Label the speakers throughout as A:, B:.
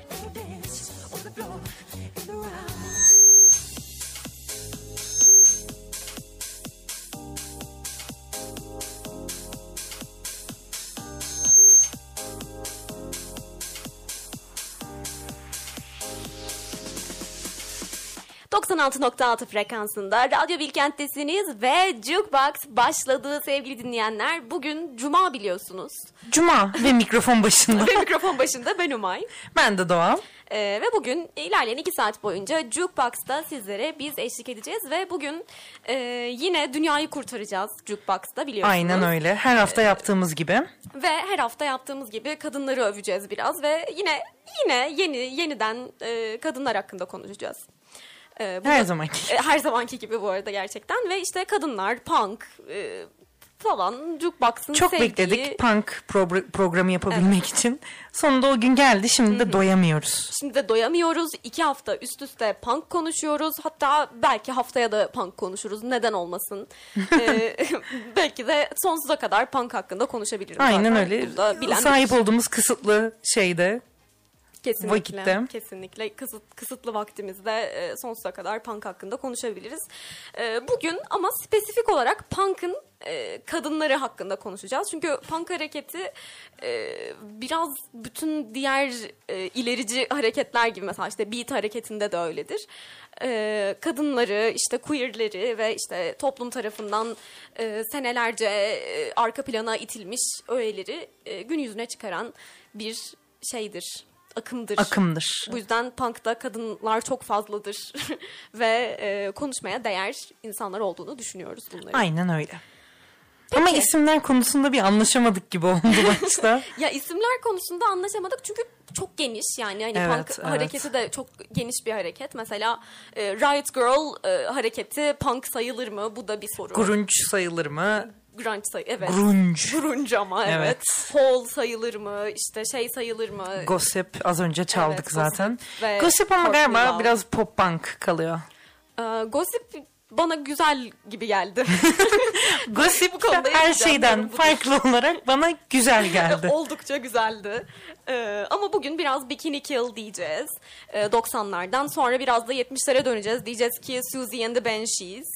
A: floor, they dance on the floor in the round.
B: ...96.6 frekansında Radyo Bilkent'tesiniz ve Jukebox başladı sevgili dinleyenler. Bugün Cuma biliyorsunuz.
C: Cuma ve mikrofon başında.
B: ve mikrofon başında ben Umay.
C: ben de Doğan.
B: Ee, ve bugün ilerleyen iki saat boyunca Jukebox'ta sizlere biz eşlik edeceğiz. Ve bugün e, yine dünyayı kurtaracağız Jukebox'ta biliyorsunuz.
C: Aynen öyle. Her hafta yaptığımız gibi.
B: Ve her hafta yaptığımız gibi kadınları öveceğiz biraz ve yine yine yeni yeniden e, kadınlar hakkında konuşacağız. E, bu
C: Her
B: da-
C: zamanki.
B: e, her zamanki gibi bu arada gerçekten ve işte kadınlar, punk e, falan jukebox'ın
C: Çok
B: sevdiği...
C: bekledik punk pro- programı yapabilmek için. Sonunda o gün geldi. Şimdi de doyamıyoruz.
B: Şimdi de doyamıyoruz. İki hafta üst üste punk konuşuyoruz. Hatta belki haftaya da punk konuşuruz. Neden olmasın? Ee, belki de sonsuza kadar punk hakkında konuşabiliriz.
C: Aynen
B: zaten.
C: öyle.
B: Bilen
C: Sahip olduğumuz kısıtlı şeyde.
B: Kesinlikle.
C: vakitte.
B: Kesinlikle kısıt, kısıtlı vaktimizde e, sonsuza kadar punk hakkında konuşabiliriz. E, bugün ama spesifik olarak punk'ın e, kadınları hakkında konuşacağız. Çünkü punk hareketi e, biraz bütün diğer e, ilerici hareketler gibi mesela işte beat hareketinde de öyledir. E, kadınları, işte queerleri ve işte toplum tarafından e, senelerce e, arka plana itilmiş öğeleri e, gün yüzüne çıkaran bir şeydir, akımdır.
C: Akımdır.
B: Bu yüzden punk'ta kadınlar çok fazladır ve e, konuşmaya değer insanlar olduğunu düşünüyoruz bunları.
C: Aynen öyle. Ama isimler konusunda bir anlaşamadık gibi oldu başta.
B: Ya isimler konusunda anlaşamadık çünkü çok geniş yani hani
C: Evet,
B: punk
C: evet.
B: hareketi de çok geniş bir hareket. Mesela e, Riot Girl e, hareketi punk sayılır mı? Bu da bir soru.
C: Grunge sayılır mı?
B: Grunge say evet.
C: Grunge.
B: Grunge ama evet.
C: Evet.
B: Hall sayılır mı? İşte şey sayılır mı?
C: Gossip az önce çaldık
B: Evet,
C: zaten.
B: Gossip
C: Gossip ama galiba biraz pop punk kalıyor.
B: Ee, Gossip bana güzel gibi geldi.
C: Gossip
B: konuda
C: her şeyden farklı olarak bana güzel geldi.
B: Oldukça güzeldi. Ee, ama bugün biraz Bikini Kill diyeceğiz. Ee, 90'lardan sonra biraz da 70'lere döneceğiz. Diyeceğiz ki Susie and the Banshees.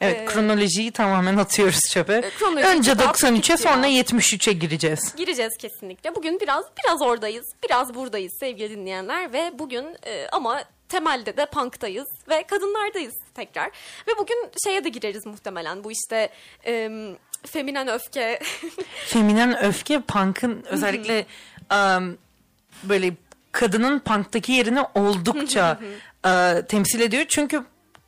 C: Evet
B: Ee,
C: kronolojiyi tamamen atıyoruz çöpe.
B: kronolojiyi
C: Önce
B: dağıtıp
C: 93'e
B: gitti
C: sonra
B: ya.
C: 73'e gireceğiz.
B: Gireceğiz kesinlikle. Bugün biraz biraz oradayız, biraz buradayız sevgili dinleyenler ve bugün e, ama temelde de punktayız ve kadınlardayız tekrar. Ve bugün şeye de gireriz muhtemelen bu işte e, feminen öfke.
C: Feminen öfke punk'ın özellikle um, böyle kadının punk'taki yerini oldukça uh, temsil ediyor. Çünkü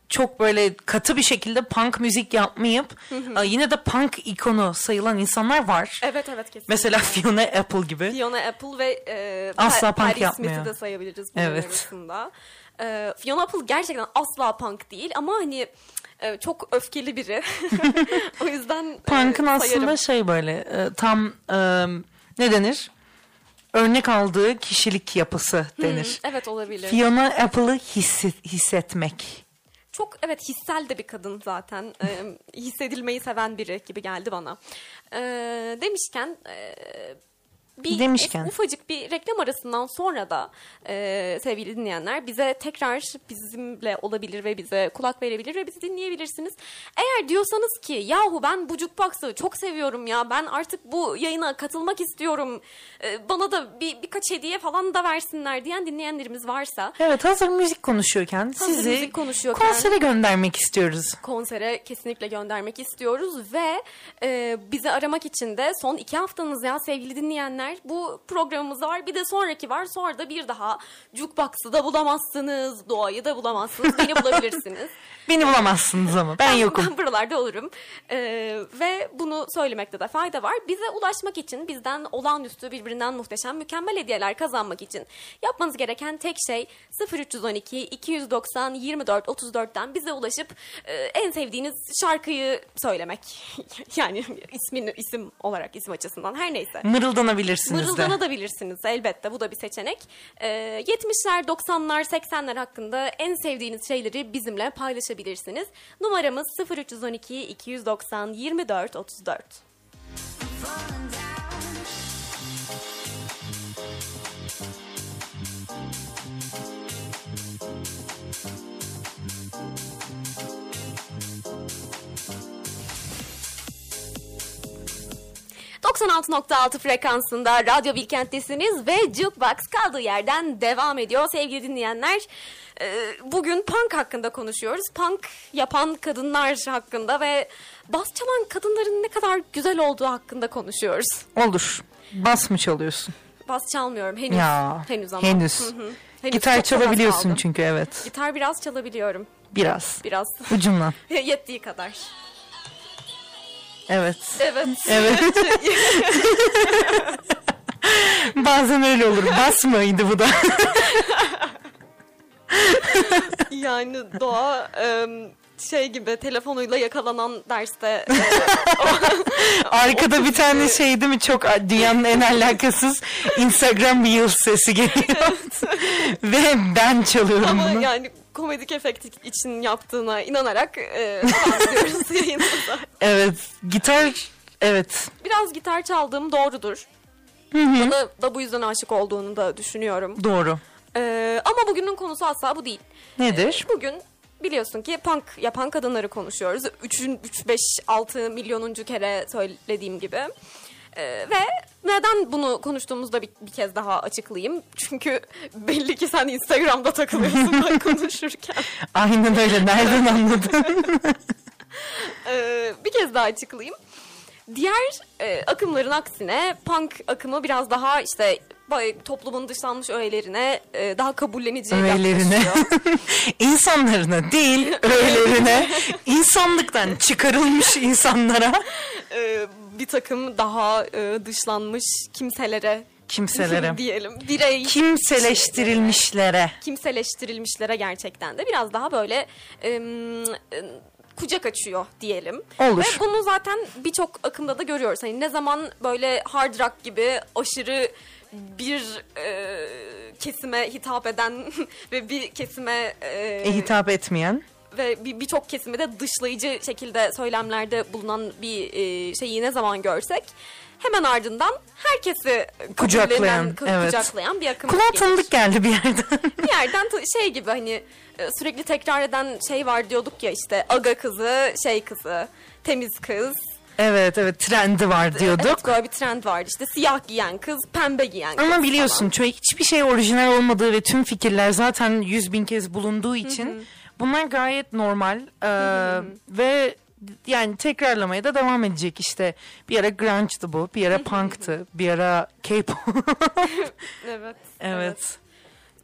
C: çok böyle katı bir şekilde punk müzik yapmayıp uh, yine de punk ikonu sayılan insanlar var.
B: evet evet kesinlikle.
C: Mesela Fiona Apple gibi.
B: Fiona Apple ve e,
C: Asla
B: Pa-
C: punk
B: Patti
C: yapmıyor.
B: Smith'i de sayabiliriz bunların
C: Evet.
B: arasında. E, Fiona Apple gerçekten asla punk değil ama hani e, çok öfkeli biri. o yüzden e,
C: Punk'ın aslında
B: sayarım.
C: şey böyle e, tam e, ne denir? Örnek aldığı kişilik yapısı denir.
B: Evet olabilir.
C: Fiona Apple'ı hisset, hissetmek.
B: Çok evet hissel de bir kadın zaten. E, hissedilmeyi seven biri gibi geldi bana. E, demişken e, bir
C: Demişken.
B: ufacık bir reklam arasından sonra da e, sevgili dinleyenler bize tekrar bizimle olabilir ve bize kulak verebilir ve bizi dinleyebilirsiniz. Eğer diyorsanız ki yahu ben bu Jukebox'ı çok seviyorum ya ben artık bu yayına katılmak istiyorum e, bana da bir birkaç hediye falan da versinler diyen dinleyenlerimiz varsa
C: Evet hazır müzik konuşuyorken
B: Hazır
C: sizi
B: müzik konuşuyorken-
C: konsere göndermek istiyoruz.
B: konsere kesinlikle göndermek istiyoruz ve e, bizi aramak için de son iki haftanız ya sevgili dinleyenler bu programımız var bir de sonraki var sonra da bir daha Jukebox'ı da bulamazsınız doğayı da bulamazsınız beni bulabilirsiniz.
C: Beni bulamazsınız ama ben yokum.
B: Ben buralarda olurum. Ee, ve bunu söylemekte de fayda var. Bize ulaşmak için, bizden olağanüstü, birbirinden muhteşem, mükemmel hediyeler kazanmak için yapmanız gereken tek şey 0312 290 24 34'ten bize ulaşıp e, en sevdiğiniz şarkıyı söylemek. yani ismin isim olarak isim açısından her neyse.
C: Mırıldanabilirsiniz de.
B: Mırıldanabilirsiniz elbette bu da bir seçenek. Ee, 70'ler, 90'lar, 80'ler hakkında en sevdiğiniz şeyleri bizimle paylaşabilirsiniz. Numaramız 0312 290 24 34. 96.6 frekansında Radyo Bilkent'tesiniz ve Jukebox kaldığı yerden devam ediyor sevgili dinleyenler. e, Bugün punk hakkında konuşuyoruz. Punk yapan kadınlar hakkında ve bas çalan kadınların ne kadar güzel olduğu hakkında konuşuyoruz.
C: Olur. Bas mı çalıyorsun?
B: Bas çalmıyorum henüz.
C: Ya.
B: Henüz ama.
C: Henüz.
B: Hı hı. Henüz
C: Gitar çalabiliyorsun çünkü evet.
B: Gitar biraz çalabiliyorum.
C: Biraz.
B: Biraz.
C: Ucundan.
B: Yettiği kadar.
C: Evet.
B: Evet.
C: Evet. Bazen öyle olur. Bas mıydı bu da?
B: Yani doğa şey gibi telefonuyla yakalanan derste e,
C: Arkada bir tane şey değil mi? Çok dünyanın en alakasız Instagram Reels sesi geliyor. Ve ben çalıyorum
B: ama
C: bunu.
B: yani komedik efekt için yaptığına inanarak e, yayınımıza.
C: Evet. Gitar evet.
B: Biraz gitar çaldığım doğrudur. Bana da bu yüzden aşık olduğunu da düşünüyorum.
C: Doğru.
B: E, ama bugünün konusu asla bu değil.
C: Nedir?
B: Bugün biliyorsun ki punk yapan kadınları konuşuyoruz. 3, 3 5, 6 milyonuncu kere söylediğim gibi. Ee, ve neden bunu konuştuğumuzda bir, bir kez daha açıklayayım. Çünkü belli ki sen Instagram'da takılıyorsun ben konuşurken.
C: Aynen öyle. Nereden anladın?
B: Ee, bir kez daha açıklayayım. Diğer e, akımların aksine punk akımı biraz daha işte toplumun dışlanmış öğelerine e, daha kabullenici
C: Öğelerine. İnsanlarına değil, öğelerine, insanlıktan çıkarılmış insanlara,
B: e, bir takım daha e, dışlanmış kimselere
C: kimselere,
B: diyelim. Birey
C: kimseleştirilmişlere.
B: kimseleştirilmişlere gerçekten de biraz daha böyle e, e, kucak açıyor diyelim.
C: Olur.
B: Ve bunu zaten birçok akımda da görüyoruz. Hani ne zaman böyle hard rock gibi aşırı bir e, kesime hitap eden ve bir kesime e,
C: E, hitap etmeyen.
B: Ve bir- birçok kesimi de dışlayıcı şekilde söylemlerde bulunan bir e, şeyi ne zaman görsek hemen ardından herkesi
C: Kucaklayan,
B: kabullenen,
C: evet.
B: kucaklayan bir akım.
C: Kulağa tanıdık geldi bir yerden.
B: Bir yerden şey gibi hani e, sürekli tekrar eden şey var diyorduk ya işte aga kızı, şey kızı, temiz kız.
C: evet evet trendi var diyorduk.
B: Evet böyle bir trend vardı işte siyah giyen kız, pembe giyen kız
C: Ama biliyorsun
B: falan.
C: hiçbir şey orijinal olmadığı ve tüm fikirler zaten yüz bin kez bulunduğu için bunlar gayet normal Ee, ve yani tekrarlamaya da devam edecek işte. Bir ara grunge'dı bu, bir ara punk'tı, bir ara K-pop.
B: Evet.
C: evet.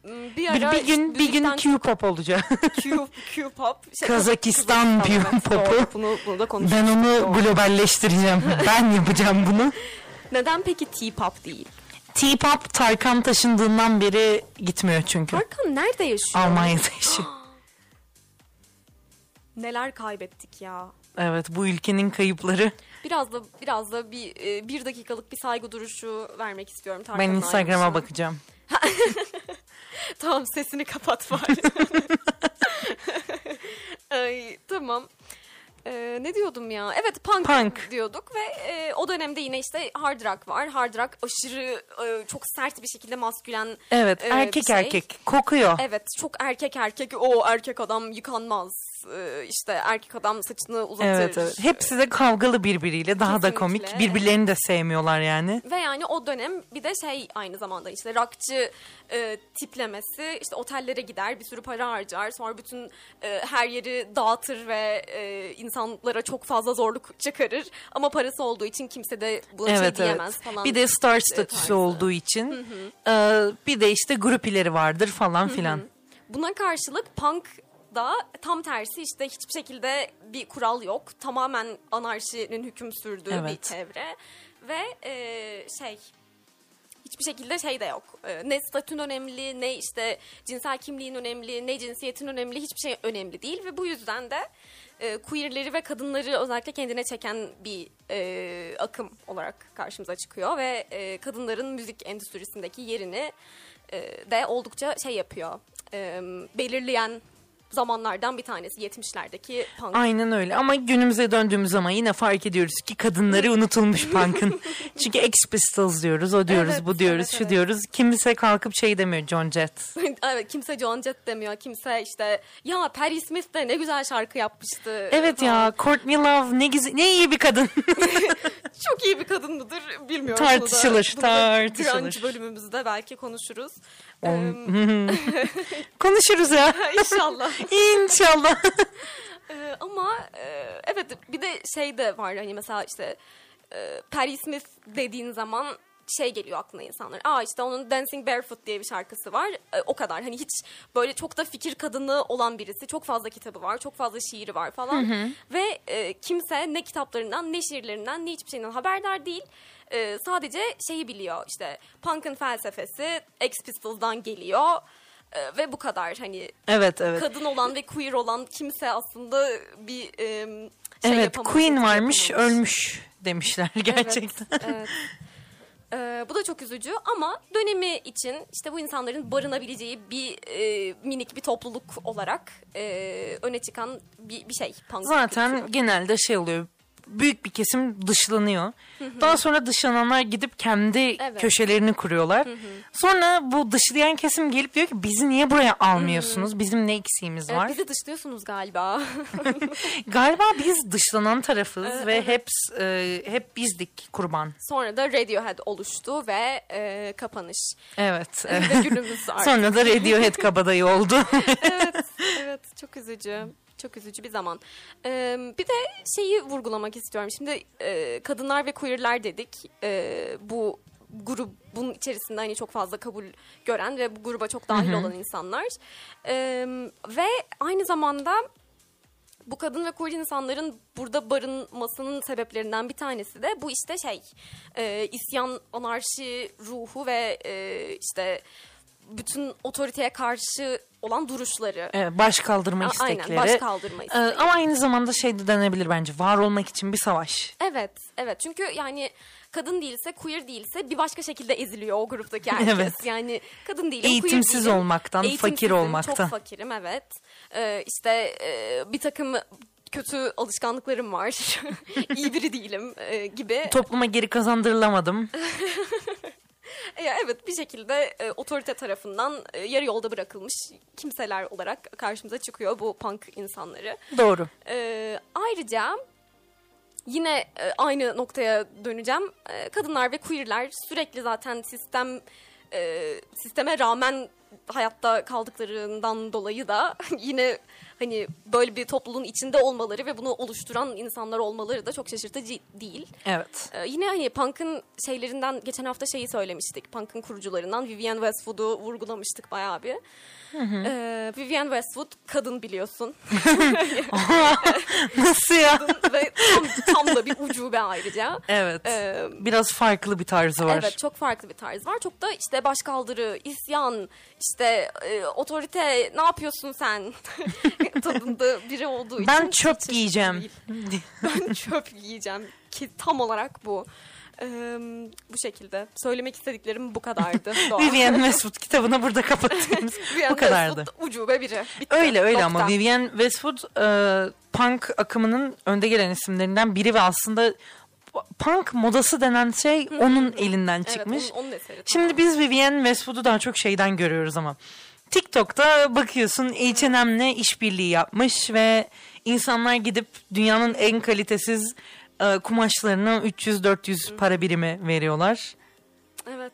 B: Bir,
C: Bir,
B: ara
C: bir gün bir gün Q-pop olacak.
B: Q, Q-pop. Şey,
C: Kazakistan Q-pop'u.
B: Bunu, bunu da
C: ben onu globalleştireceğim. ben yapacağım bunu.
B: Neden peki T-pop değil?
C: T-pop Tarkan taşındığından beri gitmiyor çünkü.
B: Tarkan nerede yaşıyor?
C: Almanya'da yaşıyor.
B: Neler kaybettik ya.
C: Evet bu ülkenin kayıpları.
B: Biraz da biraz da bir e, bir dakikalık bir saygı duruşu vermek istiyorum
C: Ben Instagram'a
B: ayrılışına.
C: bakacağım.
B: Tamam sesini kapat bari. Ay, tamam. Ee, ne diyordum ya? Evet punk,
C: Punk.
B: diyorduk ve e, o dönemde yine işte hard rock var. Hard rock aşırı e, çok sert bir şekilde maskülen.
C: Evet
B: e,
C: erkek
B: şey.
C: erkek kokuyor.
B: Evet çok erkek erkek o erkek adam yıkanmaz. Ee, işte erkek adam saçını uzatır.
C: Evet evet. Hepsi de kavgalı birbiriyle daha da
B: Kesinlikle.
C: komik. Birbirlerini de sevmiyorlar yani.
B: Ve yani o dönem bir de şey aynı zamanda işte rockçı e, tiplemesi işte otellere gider bir sürü para harcar sonra bütün e, her yeri dağıtır ve e, insanlara çok fazla zorluk çıkarır ama parası olduğu için kimse de buna şey
C: Evet
B: diyemez
C: evet.
B: falan.
C: Bir de star statüsü olduğu için. e, bir de işte grupileri vardır falan filan.
B: Buna karşılık punk da tam tersi işte hiçbir şekilde bir kural yok. Tamamen anarşinin hüküm sürdüğü bir
C: Evet.
B: çevre. Ve e, şey hiçbir şekilde şey de yok. E, ne statün önemli, ne işte cinsel kimliğin önemli, ne cinsiyetin önemli, hiçbir şey önemli değil. Ve bu yüzden de e, queerleri ve kadınları özellikle kendine çeken bir e, akım olarak karşımıza çıkıyor. Ve e, kadınların müzik endüstrisindeki yerini e, de oldukça şey yapıyor. E, belirleyen zamanlardan bir tanesi 70'lerdeki punk.
C: Aynen öyle ama günümüze döndüğümüz zaman yine fark ediyoruz ki kadınları unutulmuş punk'ın. Çünkü Ex Pistols diyoruz, o diyoruz,
B: Evet,
C: bu diyoruz,
B: evet,
C: şu
B: evet.
C: diyoruz. Kimse kalkıp şey demiyor John Jett.
B: evet kimse John Jett demiyor. Kimse işte ya Patti Smith de ne güzel şarkı yapmıştı.
C: Evet
B: falan.
C: ya Courtney Love ne güzel, ne iyi bir kadın.
B: Çok iyi bir kadın mıdır bilmiyorum.
C: Tartışılır,
B: Bunu da, bunu da
C: tartışılır.
B: grunge bölümümüzde belki konuşuruz.
C: Konuşuruz ya.
B: İnşallah.
C: İnşallah.
B: Ee, ama e, evet bir de şey de var hani mesela işte e, Patti Smith dediğin zaman şey geliyor aklına insanlar. Aa işte onun Dancing Barefoot diye bir şarkısı var. E, o kadar. Hani hiç böyle çok da fikir kadını olan birisi. Çok fazla kitabı var. Çok fazla şiiri var falan. Ve e, kimse ne kitaplarından ne şiirlerinden ne hiçbir şeyden haberdar değil. E, sadece şeyi biliyor işte punk'ın felsefesi Ex Pistols'dan geliyor. E, ve bu kadar hani
C: Evet evet.
B: kadın olan ve queer olan kimse aslında bir e, şey
C: evet
B: yapamamış,
C: Queen
B: etki
C: varmış
B: yapamamış.
C: ölmüş demişler gerçekten.
B: Evet, evet. Ee, bu da çok üzücü ama dönemi için işte bu insanların barınabileceği bir e, minik bir topluluk olarak e, öne çıkan bir, bir şey.
C: Zaten
B: kültürü.
C: genelde şey oluyor. Büyük bir kesim dışlanıyor. Daha sonra dışlananlar gidip kendi
B: Evet.
C: köşelerini kuruyorlar. Sonra bu dışlayan kesim gelip diyor ki bizi niye buraya almıyorsunuz? Bizim ne eksiğimiz
B: Evet,
C: var?
B: bizi dışlıyorsunuz galiba.
C: Galiba biz dışlanan tarafız ve hep e, hep bizdik kurban.
B: Sonra da Radiohead oluştu ve e, kapanış.
C: Evet.
B: ve günümüz artık.
C: Sonra da Radiohead kabadayı oldu.
B: evet, evet çok üzücü. Çok üzücü bir zaman. Ee, bir de şeyi vurgulamak istiyorum. Şimdi e, kadınlar ve queerler dedik. E, bu grubun içerisinde hani çok fazla kabul gören ve bu gruba çok dahil olan insanlar. E, ve aynı zamanda bu kadın ve queer insanların burada barınmasının sebeplerinden bir tanesi de bu işte şey e, isyan, anarşi ruhu ve e, işte bütün otoriteye karşı olan duruşları.
C: Evet, baş kaldırma istekleri.
B: Aynen baş kaldırma
C: Ee,
B: istekleri.
C: ama aynı zamanda şey de denebilir bence. Var olmak için bir savaş.
B: Evet, evet. Çünkü yani kadın değilse, queer değilse bir başka şekilde eziliyor o gruptaki herkes.
C: Evet.
B: Yani kadın değilim,
C: Eğitimsiz
B: queer değilim.
C: olmaktan, fakir olmaktan.
B: Çok fakirim, evet. Ee, işte e, bir takım kötü alışkanlıklarım var. İyi biri değilim e, gibi.
C: Topluma geri kazandırılamadım.
B: E, evet bir şekilde e, otorite tarafından e, yarı yolda bırakılmış kimseler olarak karşımıza çıkıyor bu punk insanları.
C: Doğru.
B: Ee, ayrıca yine e, aynı noktaya döneceğim. E, kadınlar ve queerler sürekli zaten sistem e, sisteme rağmen hayatta kaldıklarından dolayı da yine hani böyle bir topluluğun içinde olmaları ve bunu oluşturan insanlar olmaları da çok şaşırtıcı değil.
C: Evet.
B: Ee, yine hani punk'ın şeylerinden geçen hafta şeyi söylemiştik. Punk'ın kurucularından Vivienne Westwood'u vurgulamıştık bayağı bir. Ee, Vivienne Westwood kadın biliyorsun.
C: Nasıl ya?
B: Ve tam, tam da bir ucube ayrıca.
C: Evet.
B: Ee,
C: Biraz farklı bir tarzı var.
B: Evet çok farklı bir tarz var. Çok da işte başkaldırı, isyan, işte e, otorite ne yapıyorsun sen tadında biri olduğu için.
C: ben çöp giyeceğim.
B: Ben çöp giyeceğim ki tam olarak bu. Ee, bu şekilde. Söylemek istediklerim bu kadardı.
C: Vivienne Westwood kitabını burada kapatıyoruz. Bu kadardı.
B: Westwood ucube biri. Bitti.
C: Öyle öyle ama
B: Nokta.
C: Vivienne Westwood e, punk akımının önde gelen isimlerinden biri ve aslında punk modası denen şey onun elinden çıkmış.
B: Evet, onun, onun eseri.
C: Şimdi biz Vivienne Westwood'u daha çok şeyden görüyoruz ama. TikTok'ta bakıyorsun H&M'le işbirliği yapmış ve insanlar gidip dünyanın en kalitesiz e, kumaşlarına 300-400 para birimi veriyorlar.
B: Evet.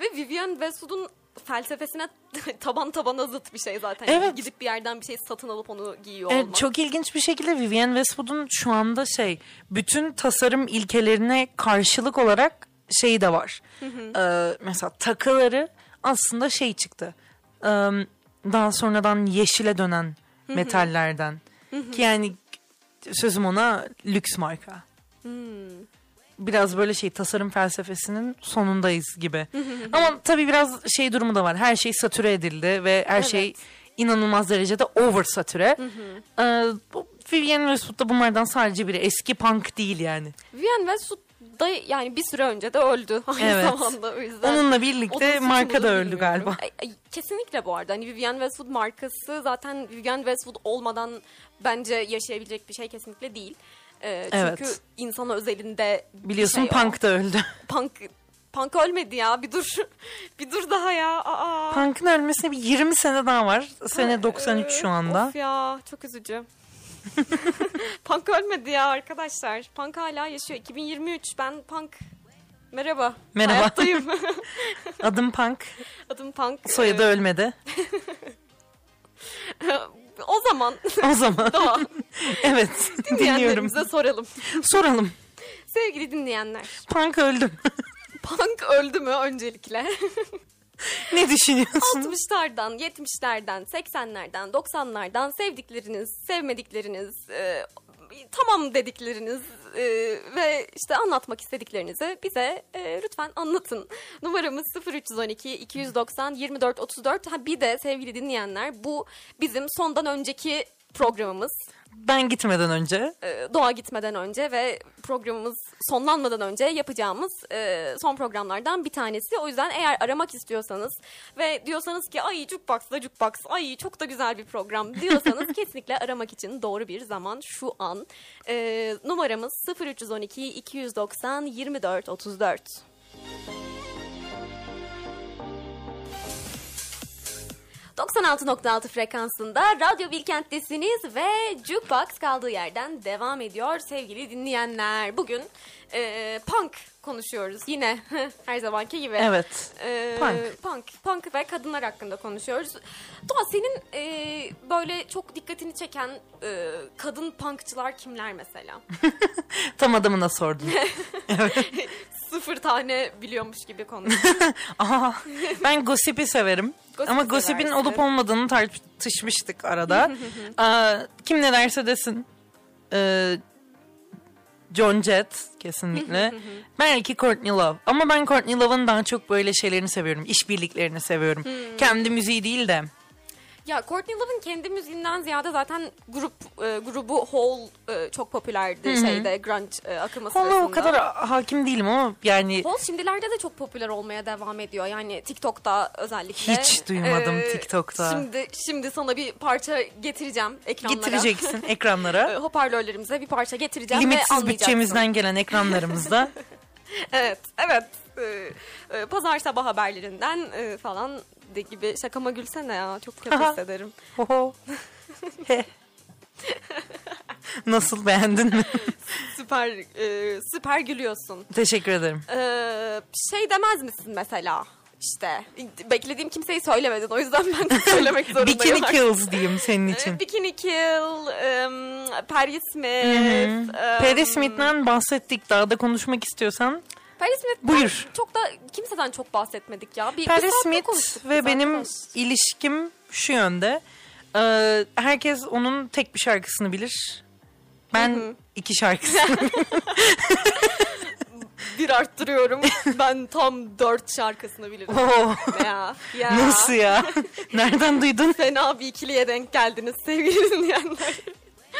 B: Ve Vivienne Westwood'un felsefesine taban tabana zıt bir şey zaten.
C: Evet.
B: Gidip bir yerden bir şey satın alıp onu giyiyor
C: Evet,
B: olmak.
C: çok ilginç bir şekilde Vivienne Westwood'un şu anda şey bütün tasarım ilkelerine karşılık olarak şeyi de var. Ee, mesela takıları aslında şey çıktı. Ee, daha sonradan yeşile dönen metallerden. Ki yani sözüm ona lüks marka. Biraz böyle şey tasarım felsefesinin sonundayız gibi. Ama tabii biraz şey durumu da var. Her şey satüre edildi ve her şey
B: Evet.
C: inanılmaz derecede over satüre. Ee, Vivienne Westwood da bunlardan sadece biri. Eski punk değil yani.
B: Vivienne Westwood da yani bir süre önce de öldü aynı
C: Evet.
B: zamanda o yüzden.
C: Onunla
B: Onun
C: birlikte marka da öldü
B: bilmiyorum.
C: galiba.
B: Kesinlikle bu arada. Hani Vivienne Westwood markası zaten Vivienne Westwood olmadan bence yaşayabilecek bir şey kesinlikle değil. Ee, çünkü
C: Evet.
B: insan özelinde
C: Biliyorsun
B: şey o.
C: Punk da öldü.
B: Punk Punk ölmedi ya. Bir dur. bir dur daha ya. Aa.
C: Punk'ın ölmesine bir 20 sene daha var. Sene 93 şu anda.
B: Of ya çok üzücü. Punk ölmedi ya arkadaşlar. Punk hala yaşıyor. 2023 ben Punk. Merhaba.
C: Merhaba.
B: Hayattayım.
C: Adım Punk.
B: Adım Punk.
C: Soyadı ölmedi.
B: O zaman
C: O zaman
B: Doğa
C: evet
B: dinleyenlerimize soralım.
C: Soralım.
B: Sevgili dinleyenler.
C: Punk öldüm.
B: Punk öldü mü öncelikle?
C: ne düşünüyorsun?
B: 60'lardan, 70'lerden, 80'lerden, 90'lardan sevdikleriniz, sevmedikleriniz, e, tamam dedikleriniz e, ve işte anlatmak istediklerinizi bize e, lütfen anlatın. Numaramız 0312 290 24 34. Ha bir de sevgili dinleyenler bu bizim sondan önceki programımız.
C: Ben gitmeden önce
B: e, doğa gitmeden önce ve programımız sonlanmadan önce yapacağımız e, son programlardan bir tanesi. O yüzden eğer aramak istiyorsanız ve diyorsanız ki ay Jukebox'la Jukebox ay çok da güzel bir program diyorsanız kesinlikle aramak için doğru bir zaman şu an. E, numaramız 0312 290 24 34. ...96.6 frekansında Radyo Bilkent'tesiniz ve Jukebox kaldığı yerden devam ediyor sevgili dinleyenler. Bugün e, punk konuşuyoruz yine her zamanki gibi.
C: evet.
B: E,
C: Punk.
B: punk. Punk ve kadınlar hakkında konuşuyoruz. Doğa senin e, böyle çok dikkatini çeken e, kadın punkçılar kimler mesela?
C: Tam adamına sordum.
B: Sıfır tane biliyormuş gibi konuş.
C: Aha, ben Gossip'i severim.
B: Gossip'i
C: Ama Gossip'in
B: seversin.
C: olup olmadığını tartışmıştık arada. Aa, kim ne derse desin. Ee, John Jett kesinlikle. Belki Courtney Love. Ama ben Courtney Love'ın daha çok böyle şeylerini seviyorum. İşbirliklerini seviyorum. Kendi müziği değil de.
B: Ya Courtney Love'ın kendi müziğinden ziyade zaten grup e, grubu Hole e, çok popülerdi şeyde grunge e, akımı sırasında.
C: o kadar hakim değilim ama yani
B: Hole şimdilerde de çok popüler olmaya devam ediyor. Yani TikTok'ta özellikle.
C: Hiç duymadım TikTok'ta.
B: Şimdi şimdi sana bir parça getireceğim ekranlara.
C: getireceksin
B: E,
C: ekranlara.
B: hoparlörlerimize bir parça getireceğim ve
C: Limitsiz
B: anlayacaksın.
C: bütçemizden gelen ekranlarımızda.
B: Evet, evet. Ee, e, pazar sabah haberlerinden e, falan de gibi şakama gülsene ya çok kötü hissederim.
C: Oho. Nasıl beğendin mi?
B: Süper e, süper gülüyorsun.
C: Teşekkür ederim.
B: Ee, şey demez misin mesela? İşte beklediğim kimseyi söylemedin o yüzden ben de söylemek zorundayım.
C: Bikini. Kills diyeyim senin için.
B: Ee, Bikini Kill, um, Paris Smith. um,
C: Perry Smith'ten bahsettik. Daha da konuşmak istiyorsan.
B: Paris Smith'ten
C: Buyur.
B: çok da kimseden çok bahsetmedik ya. Bir,
C: Perry
B: bir
C: Smith ve benim
B: arkadaş.
C: ilişkim şu yönde. Ee, herkes onun tek bir şarkısını bilir. Ben iki şarkısını.
B: bir arttırıyorum. ben tam dört şarkısını bilirim.
C: Oo,
B: ya, ya.
C: nasıl ya? Nereden duydun?
B: Fena bir ikiliye denk geldiniz sevgili dinleyenler.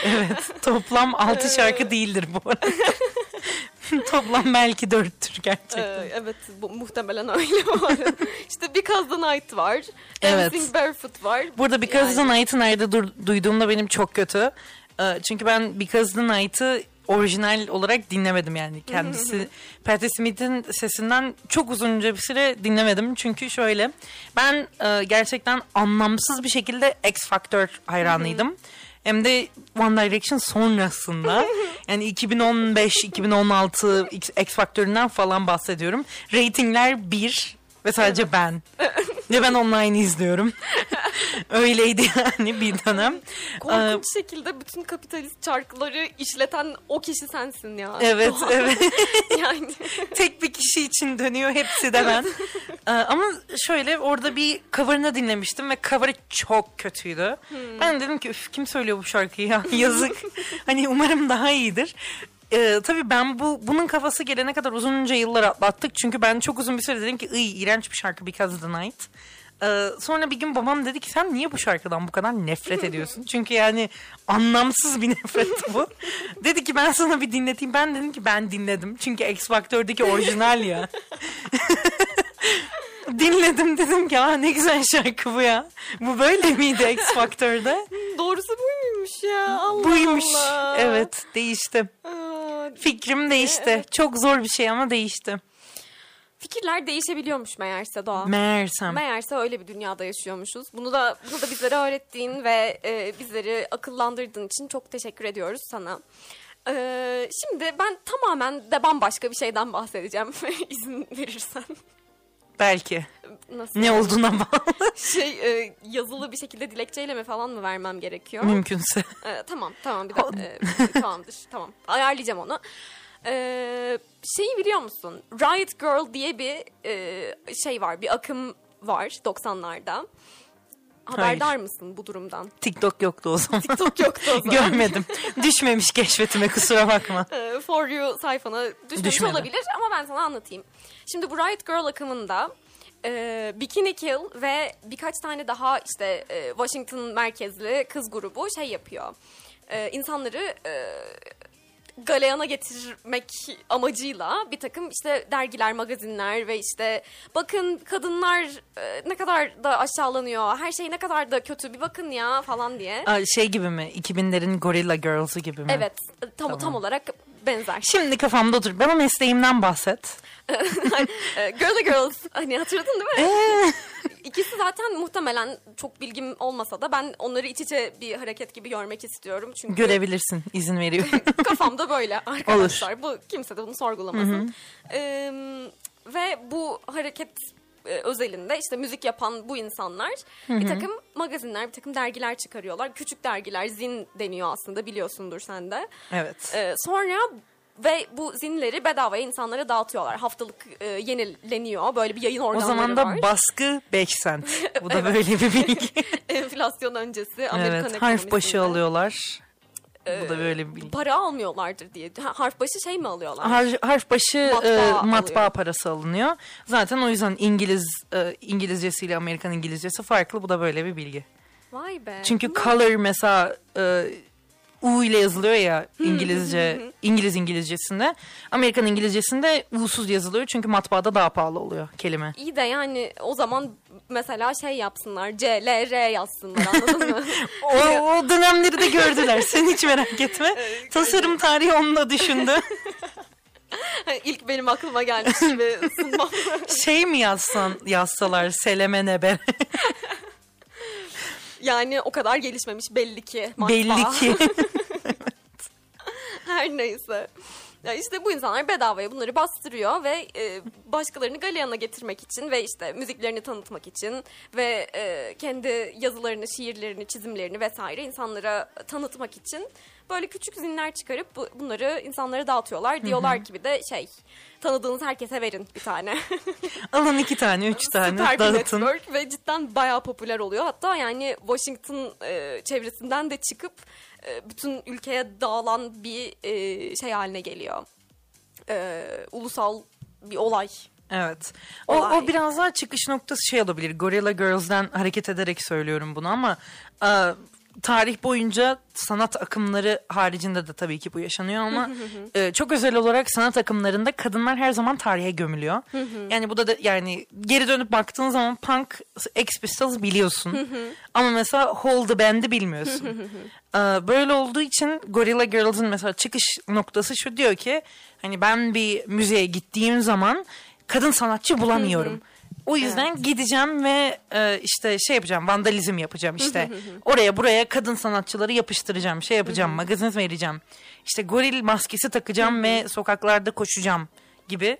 C: Evet. Toplam altı şarkı değildir bu arada. Toplam belki dörttür gerçekten.
B: Ee, evet bu, muhtemelen öyle arada. işte Because the Night var.
C: Evet.
B: Everything Barefoot var.
C: Burada Because
B: Yani-
C: the Night'ı nerede dur- duyduğumda benim çok kötü. Ee, Çünkü ben Because the Night'ı orijinal olarak dinlemedim yani. Kendisi Patti Smith'in sesinden çok uzunca bir süre dinlemedim. Çünkü şöyle ben e, gerçekten anlamsız bir şekilde X Factor hayranıydım. Hem de One Direction sonrasında yani 2015-2016 X X Factor'ından falan bahsediyorum. Ratingler 1 ve sadece ben. Ve ben online izliyorum. Öyleydi yani bir dönem.
B: Korkunç şekilde bütün kapitalist şarkıları işleten o kişi sensin ya.
C: Evet, evet.
B: yani
C: Tek bir kişi için dönüyor hepsi de ben. Ee, ama şöyle orada bir cover'ını dinlemiştim ve cover'ı çok kötüydü. Ben dedim ki "Üf, kim söylüyor bu şarkıyı ya yazık. hani umarım daha iyidir. Ee, tabii ben bu bunun kafası gelene kadar uzunca yıllar atlattık. Çünkü ben çok uzun bir süre dedim ki iy iğrenç bir şarkı Because of the Night. Ee, sonra bir gün babam dedi ki sen niye bu şarkıdan bu kadar nefret ediyorsun? Çünkü yani anlamsız bir nefret bu. dedi ki ben sana bir dinleteyim. Ben dedim ki ben dinledim. Çünkü X Factor'daki orijinal ya. Dinledim dedim ki Aa, ne güzel şarkı bu ya. Bu böyle miydi X Factor'da?
B: Doğrusu buymuş ya. Allah
C: Buymuş.
B: Allah.
C: Evet değişti. Fikrim değişti. Çok zor bir şey ama değişti.
B: Fikirler değişebiliyormuş meğerse Doğa.
C: Meğersem.
B: Meğerse öyle bir dünyada yaşıyormuşuz. Bunu da bunu da bizlere öğrettiğin ve e, bizleri akıllandırdığın için çok teşekkür ediyoruz sana. Ee, şimdi ben tamamen de bambaşka bir şeyden bahsedeceğim izin verirsen.
C: Belki.
B: Nasıl?
C: Ne olduğuna bağlı.
B: Şey e, yazılı bir şekilde dilekçeyle mi falan mı vermem gerekiyor?
C: Mümkünse.
B: Ee, tamam tamam bir dakika. Ee, tamamdır tamam. Ayarlayacağım onu. Ee, şeyi biliyor musun? Riot Girl diye bir e, şey var. Bir akım var 90'larda. Haberdar
C: Hayır.
B: mısın bu durumdan?
C: TikTok yoktu o zaman.
B: TikTok yoktu o zaman.
C: Görmedim. Düşmemiş keşfetime kusura bakma.
B: Ee, For You sayfana düşmemiş
C: Düşmedi.
B: olabilir ama ben sana anlatayım. Şimdi bu Riot Girl akımında e, Bikini Kill ve birkaç tane daha işte e, Washington merkezli kız grubu şey yapıyor. E, insanları e, galeyana getirmek amacıyla bir takım işte dergiler, magazinler ve işte bakın kadınlar e, ne kadar da aşağılanıyor, her şey ne kadar da kötü bir bakın ya falan diye.
C: Aa, şey gibi mi? 2000'lerin Gorilla Girls'ı gibi mi?
B: Evet, tam tam olarak benzer.
C: Şimdi kafamda otur. Bana mesleğimden bahset.
B: Ee, Girly Girls hani hatırladın değil mi?
C: Ee?
B: İkisi zaten muhtemelen çok bilgim olmasa da ben onları iç içe bir hareket gibi görmek istiyorum. Çünkü
C: Görebilirsin. izin veriyorum.
B: kafamda böyle arkadaşlar. Bu kimse de bunu sorgulamasın. Ee, ve bu hareket e, özelinde işte müzik yapan bu insanlar bir takım magazinler, bir takım dergiler çıkarıyorlar. Küçük dergiler, zin deniyor aslında biliyorsundur sen de.
C: evet.
B: Ee, sonra ve bu zinleri bedavaya insanlara dağıtıyorlar. Haftalık e, yenileniyor. Böyle bir yayın
C: O
B: organları
C: zaman da
B: var.
C: baskı 5 cent. Bu da böyle bir bilgi.
B: Enflasyon öncesi Amerikan
C: evet. Harf başı alıyorlar. Bu da böyle bir bilgi.
B: Para almıyorlardır diye. Ha, Harf başı şey mi alıyorlar?
C: Har- harf başı
B: Matbaa
C: e, matbaa
B: alıyor.
C: parası alınıyor. Zaten o yüzden İngiliz e, İngilizcesiyle Amerikan İngilizcesi farklı. Bu da böyle bir bilgi.
B: Vay be.
C: Çünkü color mesela e, U ile yazılıyor ya İngilizce, İngiliz İngilizcesinde. Amerikan İngilizcesinde U'suz yazılıyor çünkü matbaada daha pahalı oluyor kelime.
B: İyi de yani o zaman mesela şey yapsınlar. C, L, R yazsınlar anladın mı?
C: O, o dönemleri de gördüler. Sen hiç merak etme. Tasarım tarihi onunla düşündü.
B: İlk benim aklıma gelmiş gibi sunmam.
C: Şey mi yazsan, yazsalar Seleme Nebe?
B: Yani o kadar gelişmemiş belli ki. matbaa.
C: Belli ki.
B: Her neyse. Ya işte bu insanlar bedavaya bunları bastırıyor ve e, başkalarını galeyana getirmek için ve işte müziklerini tanıtmak için ve e, kendi yazılarını, şiirlerini, çizimlerini vesaire insanlara tanıtmak için böyle küçük zinler çıkarıp bu- bunları insanlara dağıtıyorlar. Diyorlar ki bir de şey tanıdığınız herkese verin bir tane.
C: Alın iki tane, üç tane
B: Süper
C: dağıtın.
B: network ve cidden bayağı popüler oluyor. Hatta yani Washington e, çevresinden de çıkıp e, bütün ülkeye dağılan bir e, şey haline geliyor. E, ulusal bir olay.
C: Evet. O,
B: Olay.
C: o biraz daha çıkış noktası şey olabilir. Gorilla Girls'den hareket ederek söylüyorum bunu ama e, tarih boyunca sanat akımları haricinde de tabii ki bu yaşanıyor ama e, çok özel olarak sanat akımlarında kadınlar her zaman tarihe gömülüyor. yani bu da, da yani geri dönüp baktığın zaman punk Ex Pistols biliyorsun. ama mesela Hold the Band'i bilmiyorsun. E, böyle olduğu için Gorilla Girls'ın mesela çıkış noktası şu diyor ki hani ben bir müzeye gittiğim zaman kadın sanatçı bulamıyorum. O yüzden gideceğim ve e, işte şey yapacağım, vandalizm yapacağım işte. Oraya buraya kadın sanatçıları yapıştıracağım, şey yapacağım, magazin vereceğim. İşte goril maskesi takacağım ve sokaklarda koşacağım gibi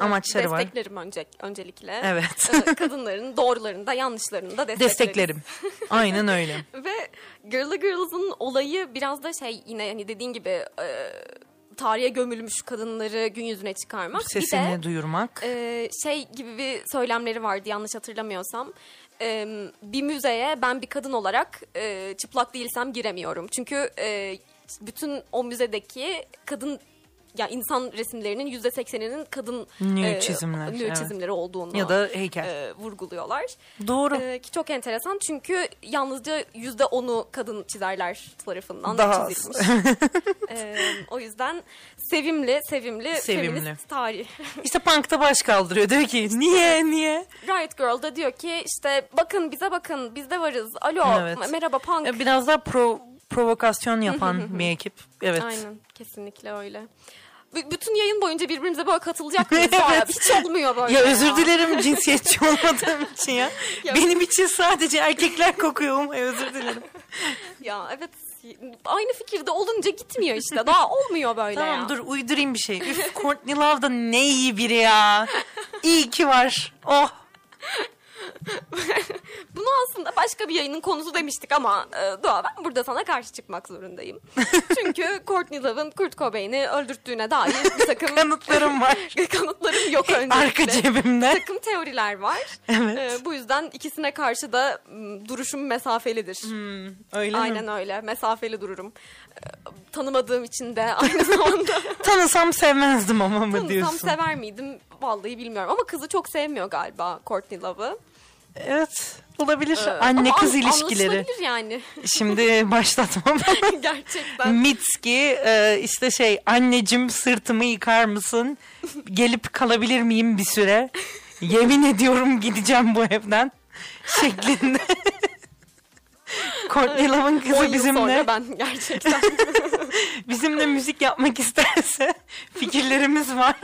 C: amaçları var.
B: Desteklerim önce, öncelikle.
C: Evet.
B: E, Kadınların doğrularını da yanlışlarını da.
C: Desteklerim. Aynen öyle.
B: Ve Girly Girls'ın olayı biraz da şey yine hani dediğin gibi e, tarihe gömülmüş kadınları gün yüzüne çıkarmak.
C: Sesini
B: bir de
C: duyurmak.
B: e, şey gibi bir söylemleri vardı yanlış hatırlamıyorsam. E, bir müzeye ben bir kadın olarak e, çıplak değilsem giremiyorum. Çünkü e, bütün o müzedeki kadın ya insan resimlerinin yüzde sekseninin kadın
C: Nude çizimler,
B: nude
C: evet.
B: çizimleri olduğunu
C: Ya da heykel.
B: e, vurguluyorlar.
C: Doğru.
B: E, ki çok enteresan çünkü yalnızca yüzde onu kadın çizerler tarafından
C: Daha
B: çizilmiş. E, o yüzden sevimli, sevimli,
C: Sevimli.
B: feminist tarih.
C: İşte punk'ta baş kaldırıyor. Diyor ki niye niye?
B: Riot Girl da diyor ki işte bakın bize bakın biz de varız. Alo
C: Evet.
B: merhaba punk.
C: E, Biraz daha pro, provokasyon yapan bir ekip. Evet.
B: Aynen kesinlikle öyle. B- bütün yayın boyunca birbirimize böyle katılacak mıyız? Bayağı Hiç olmuyor böyle.
C: Ya özür dilerim cinsiyetçi olmadığım için ya.
B: Ya-
C: Benim için sadece erkekler kokuyor ama özür dilerim.
B: Ya evet aynı fikirde olunca gitmiyor işte. Daha olmuyor böyle
C: tamam
B: ya.
C: dur uydurayım bir şey. Üf Courtney Love da ne iyi biri ya. İyi ki var. Oh.
B: Bunu aslında başka bir yayının konusu demiştik ama e, Doğa ben burada sana karşı çıkmak zorundayım. Çünkü Courtney Love'ın Kurt Cobain'i öldürttüğüne dair bir takım
C: Kanıtlarım var.
B: kanıtlarım yok öncelikle.
C: Arka cebimde.
B: Bir takım teoriler var.
C: Evet.
B: E, bu yüzden ikisine karşı da m, duruşum mesafelidir.
C: Öyle
B: Aynen
C: mi?
B: öyle. Mesafeli dururum. E, tanımadığım için de aynı zamanda
C: Tanısam sevmezdim ama mı
B: tanısam
C: diyorsun?
B: sever miydim? Vallahi bilmiyorum ama kızı çok sevmiyor galiba Courtney Love'ı.
C: Evet olabilir.
B: Ee,
C: Anne kız
B: an-
C: ilişkileri.
B: Yani.
C: Şimdi başlatmam.
B: Gerçekten.
C: Mitski e, işte şey anneciğim sırtımı yıkar mısın? Gelip kalabilir miyim bir süre? Yemin ediyorum gideceğim bu evden. Şeklinde. Courtney Love'ın
B: 10
C: kızı bizimle
B: sonra ben gerçekten
C: bizimle müzik yapmak isterse fikirlerimiz var.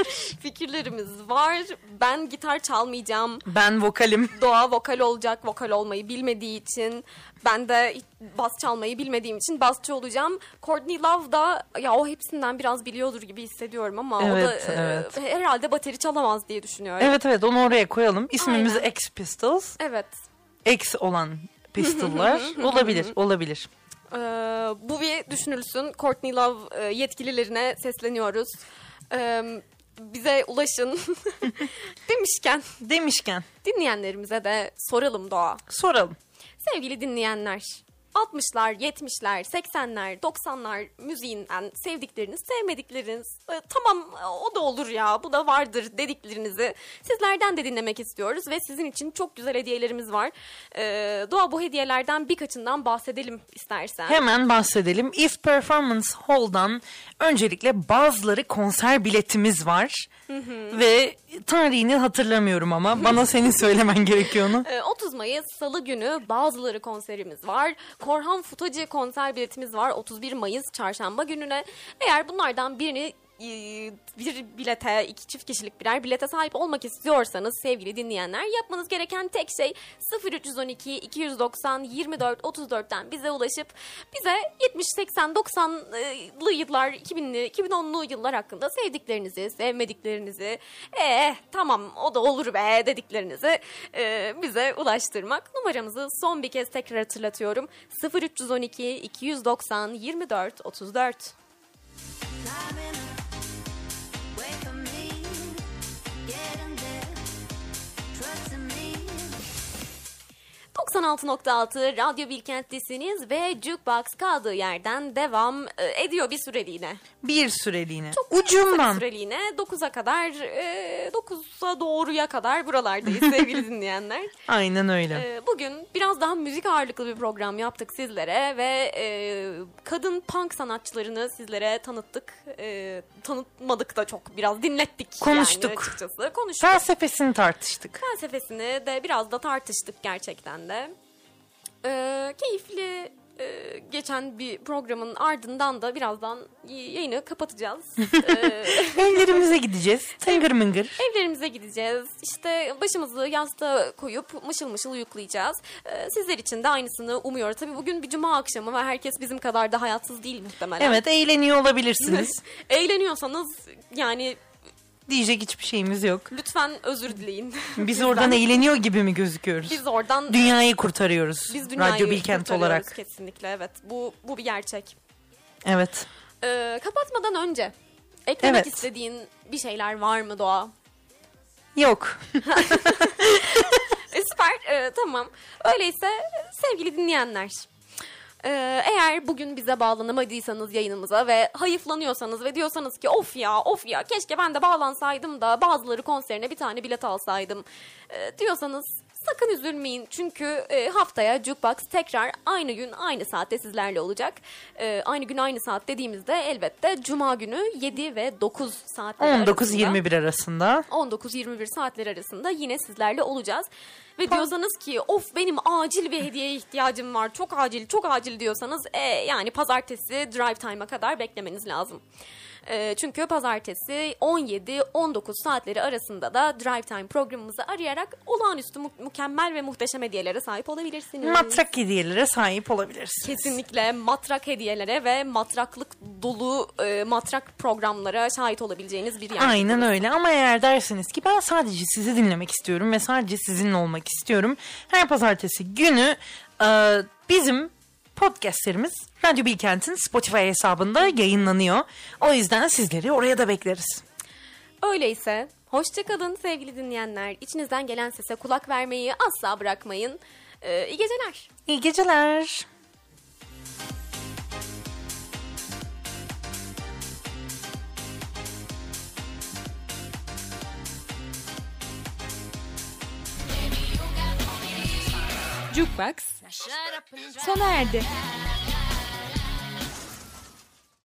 B: fikirlerimiz var. Ben gitar çalmayacağım.
C: Ben vokalim.
B: Doğa vokal olacak. Vokal olmayı bilmediği için. Ben de bas çalmayı bilmediğim için basçı olacağım. Courtney Love da ya o hepsinden biraz biliyordur gibi hissediyorum ama o da
C: Evet,
B: e,
C: evet.
B: herhalde bateri çalamaz diye düşünüyorum.
C: Evet evet onu oraya koyalım. İsmimiz
B: Aynen.
C: X Pistols.
B: Evet.
C: X olan pistollar olabilir olabilir.
B: Ee, bu bir düşünülsün. Courtney Love e, yetkililerine sesleniyoruz. Ee, bize ulaşın. Demişken
C: Demişken
B: dinleyenlerimize de soralım Doğa.
C: soralım.
B: Sevgili dinleyenler, 60'lar, 70'ler, 80'ler, 90'lar müziğinden sevdikleriniz, sevmedikleriniz, e, tamam e, o da olur ya, bu da vardır dediklerinizi sizlerden de dinlemek istiyoruz ve sizin için çok güzel hediyelerimiz var. E, Doğa bu hediyelerden birkaçından bahsedelim istersen.
C: Hemen bahsedelim. If Performance Hall'dan öncelikle bazıları konser biletimiz var. Ve tarihini hatırlamıyorum ama bana senin söylemen gerekiyor onu.
B: Ee, 30 Mayıs Salı günü bazıları konserimiz var. Korhan Futacı konser biletimiz var 31 Mayıs Çarşamba gününe. Eğer bunlardan birini bir bilete, iki çift kişilik birer bilete sahip olmak istiyorsanız sevgili dinleyenler yapmanız gereken tek şey 0312 290 24 34'ten bize ulaşıp bize 70 80 90'lı yıllar 2000'li 2010'lu yıllar hakkında sevdiklerinizi, sevmediklerinizi, eh tamam o da olur be dediklerinizi e, bize ulaştırmak. Numaramızı son bir kez tekrar hatırlatıyorum. 0312 290 24 34.
A: Climbing,
B: 96.6 Radyo Bilkent'tesiniz ve Jukebox kaldığı yerden devam e, ediyor bir süreliğine.
C: Bir süreliğine.
B: Çok kısa bir
C: Ucundan.
B: süreliğine 9'a kadar, e, 9'a doğruya kadar buralardayız sevgili dinleyenler.
C: Aynen öyle.
B: E, Bugün biraz daha müzik ağırlıklı bir program yaptık sizlere ve e, kadın punk sanatçılarını sizlere tanıttık. E, tanıtmadık da çok biraz dinlettik
C: Konuştuk.
B: yani açıkçası. Konuştuk.
C: Felsefesini tartıştık.
B: Felsefesini de biraz da tartıştık gerçekten de. E, keyifli e, geçen bir programın ardından da birazdan yayını kapatacağız. E,
C: Evlerimize gideceğiz. Tıngır mıngır.
B: Evlerimize gideceğiz. İşte başımızı yastığa koyup mışıl mışıl uyuklayacağız. Ee, sizler için de aynısını umuyoruz. Tabii bugün bir cuma akşamı ve herkes bizim kadar da hayatsız değil muhtemelen.
C: Evet eğleniyor olabilirsiniz.
B: Eğleniyorsanız yani
C: Diyecek hiçbir şeyimiz yok.
B: lütfen özür dileyin.
C: Biz oradan eğleniyor gibi mi gözüküyoruz?
B: Biz oradan
C: Dünyayı kurtarıyoruz.
B: biz dünyayı
C: Radyo Bilkent olarak.
B: Kesinlikle evet. Bu, bu bir gerçek.
C: Evet.
B: Ee, kapatmadan önce eklemek
C: Evet.
B: istediğin bir şeyler var mı Doğa?
C: Yok.
B: E, süper. E, tamam. Öyleyse sevgili dinleyenler. Ee, eğer bugün bize bağlanamadıysanız yayınımıza ve hayıflanıyorsanız ve diyorsanız ki of ya of ya keşke ben de bağlansaydım da bazıları konserine bir tane bilet alsaydım e, diyorsanız sakın üzülmeyin. Çünkü e, haftaya Jukebox tekrar aynı gün aynı saatte sizlerle olacak. E, aynı gün aynı saat dediğimizde elbette Cuma günü 7 ve 9 saatler arasında.
C: 19-21 arasında.
B: 19-21 saatler arasında yine sizlerle olacağız. Ve diyorsanız ki of benim acil bir hediyeye ihtiyacım var çok acil çok acil diyorsanız e, yani pazartesi drive time'a kadar beklemeniz lazım. E, çünkü pazartesi 17-19 saatleri arasında da Drive Time programımızı arayarak olağanüstü mu- mükemmel ve muhteşem hediyelere sahip olabilirsiniz.
C: Matrak hediyelere sahip olabilirsiniz.
B: Kesinlikle matrak hediyelere ve matraklık dolu e, matrak programlara şahit olabileceğiniz bir yer.
C: Aynen öyle ama eğer derseniz ki ben sadece sizi dinlemek istiyorum ve sadece sizinle olmak istiyorum. Her pazartesi günü e, bizim podcastlerimiz Radyo Bilkent'in Spotify hesabında yayınlanıyor. O yüzden sizleri oraya da bekleriz.
B: Öyleyse hoşçakalın sevgili dinleyenler. İçinizden gelen sese kulak vermeyi asla bırakmayın. Ee, iyi geceler.
C: İyi geceler.
D: Jukebox sona erdi.